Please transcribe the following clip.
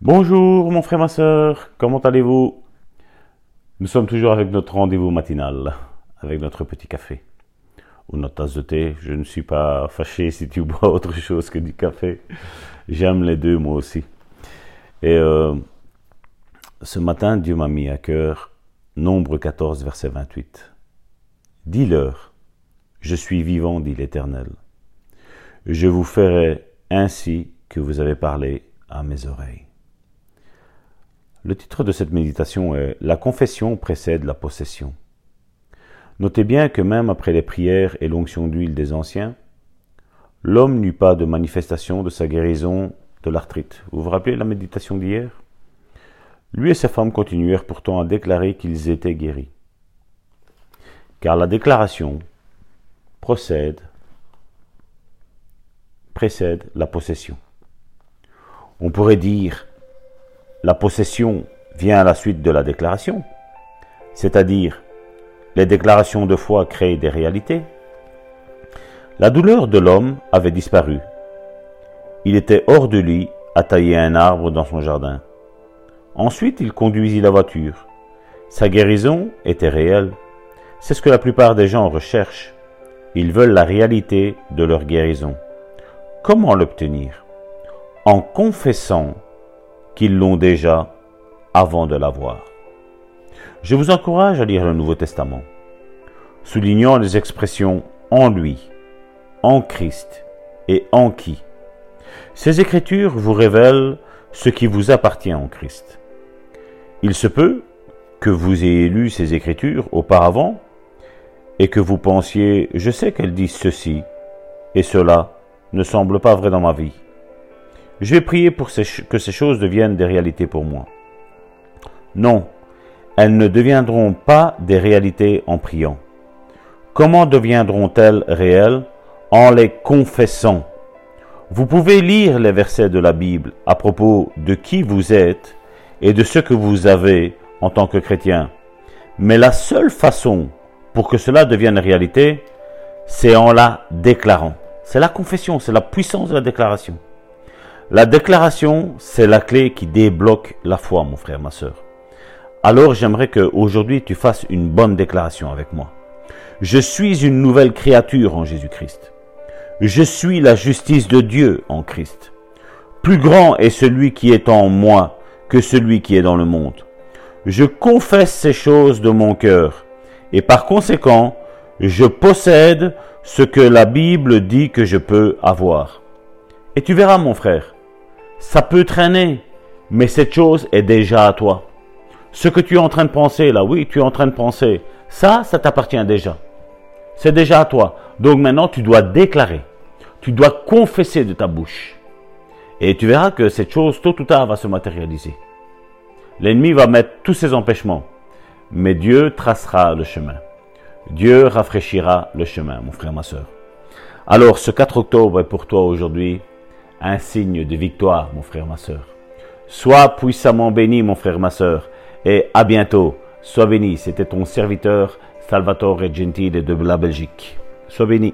Bonjour mon frère, ma soeur, comment allez-vous? Nous sommes toujours avec notre rendez-vous matinal, avec notre petit café ou notre tasse de thé. Je ne suis pas fâché si tu bois autre chose que du café. J'aime les deux moi aussi. Et euh, ce matin, Dieu m'a mis à cœur Nombre 14, verset 28. Dis-leur, je suis vivant, dit l'Éternel. Je vous ferai ainsi que vous avez parlé à mes oreilles. Le titre de cette méditation est La confession précède la possession. Notez bien que même après les prières et l'onction d'huile des anciens, l'homme n'eut pas de manifestation de sa guérison de l'arthrite. Vous vous rappelez la méditation d'hier? Lui et sa femme continuèrent pourtant à déclarer qu'ils étaient guéris. Car la déclaration précède la possession. On pourrait dire la possession vient à la suite de la déclaration, c'est-à-dire les déclarations de foi créent des réalités. La douleur de l'homme avait disparu. Il était hors de lui à tailler un arbre dans son jardin. Ensuite, il conduisit la voiture. Sa guérison était réelle. C'est ce que la plupart des gens recherchent. Ils veulent la réalité de leur guérison. Comment l'obtenir? En confessant qu'ils l'ont déjà avant de l'avoir. Je vous encourage à lire le Nouveau Testament, soulignant les expressions en lui, en Christ et en qui. Ces écritures vous révèlent ce qui vous appartient en Christ. Il se peut que vous ayez lu ces écritures auparavant et que vous pensiez, je sais qu'elles disent ceci et cela ne semble pas vrai dans ma vie. Je vais prier pour que ces choses deviennent des réalités pour moi. Non, elles ne deviendront pas des réalités en priant. Comment deviendront-elles réelles? En les confessant. Vous pouvez lire les versets de la Bible à propos de qui vous êtes et de ce que vous avez en tant que chrétien. Mais la seule façon pour que cela devienne réalité, c'est en la déclarant. C'est la confession, c'est la puissance de la déclaration. La déclaration, c'est la clé qui débloque la foi, mon frère, ma soeur. Alors j'aimerais que aujourd'hui tu fasses une bonne déclaration avec moi. Je suis une nouvelle créature en Jésus-Christ. Je suis la justice de Dieu en Christ. Plus grand est celui qui est en moi que celui qui est dans le monde. Je confesse ces choses de mon cœur et par conséquent, je possède ce que la Bible dit que je peux avoir. Et tu verras, mon frère, ça peut traîner, mais cette chose est déjà à toi. Ce que tu es en train de penser là, oui, tu es en train de penser, ça, ça t'appartient déjà. C'est déjà à toi. Donc maintenant, tu dois déclarer. Tu dois confesser de ta bouche. Et tu verras que cette chose, tôt ou tard, va se matérialiser. L'ennemi va mettre tous ses empêchements. Mais Dieu tracera le chemin. Dieu rafraîchira le chemin, mon frère, ma soeur. Alors, ce 4 octobre est pour toi aujourd'hui un signe de victoire, mon frère, ma soeur. Sois puissamment béni, mon frère, ma soeur et à bientôt. Sois béni, c'était ton serviteur Salvatore Gentile de la Belgique. Sois béni.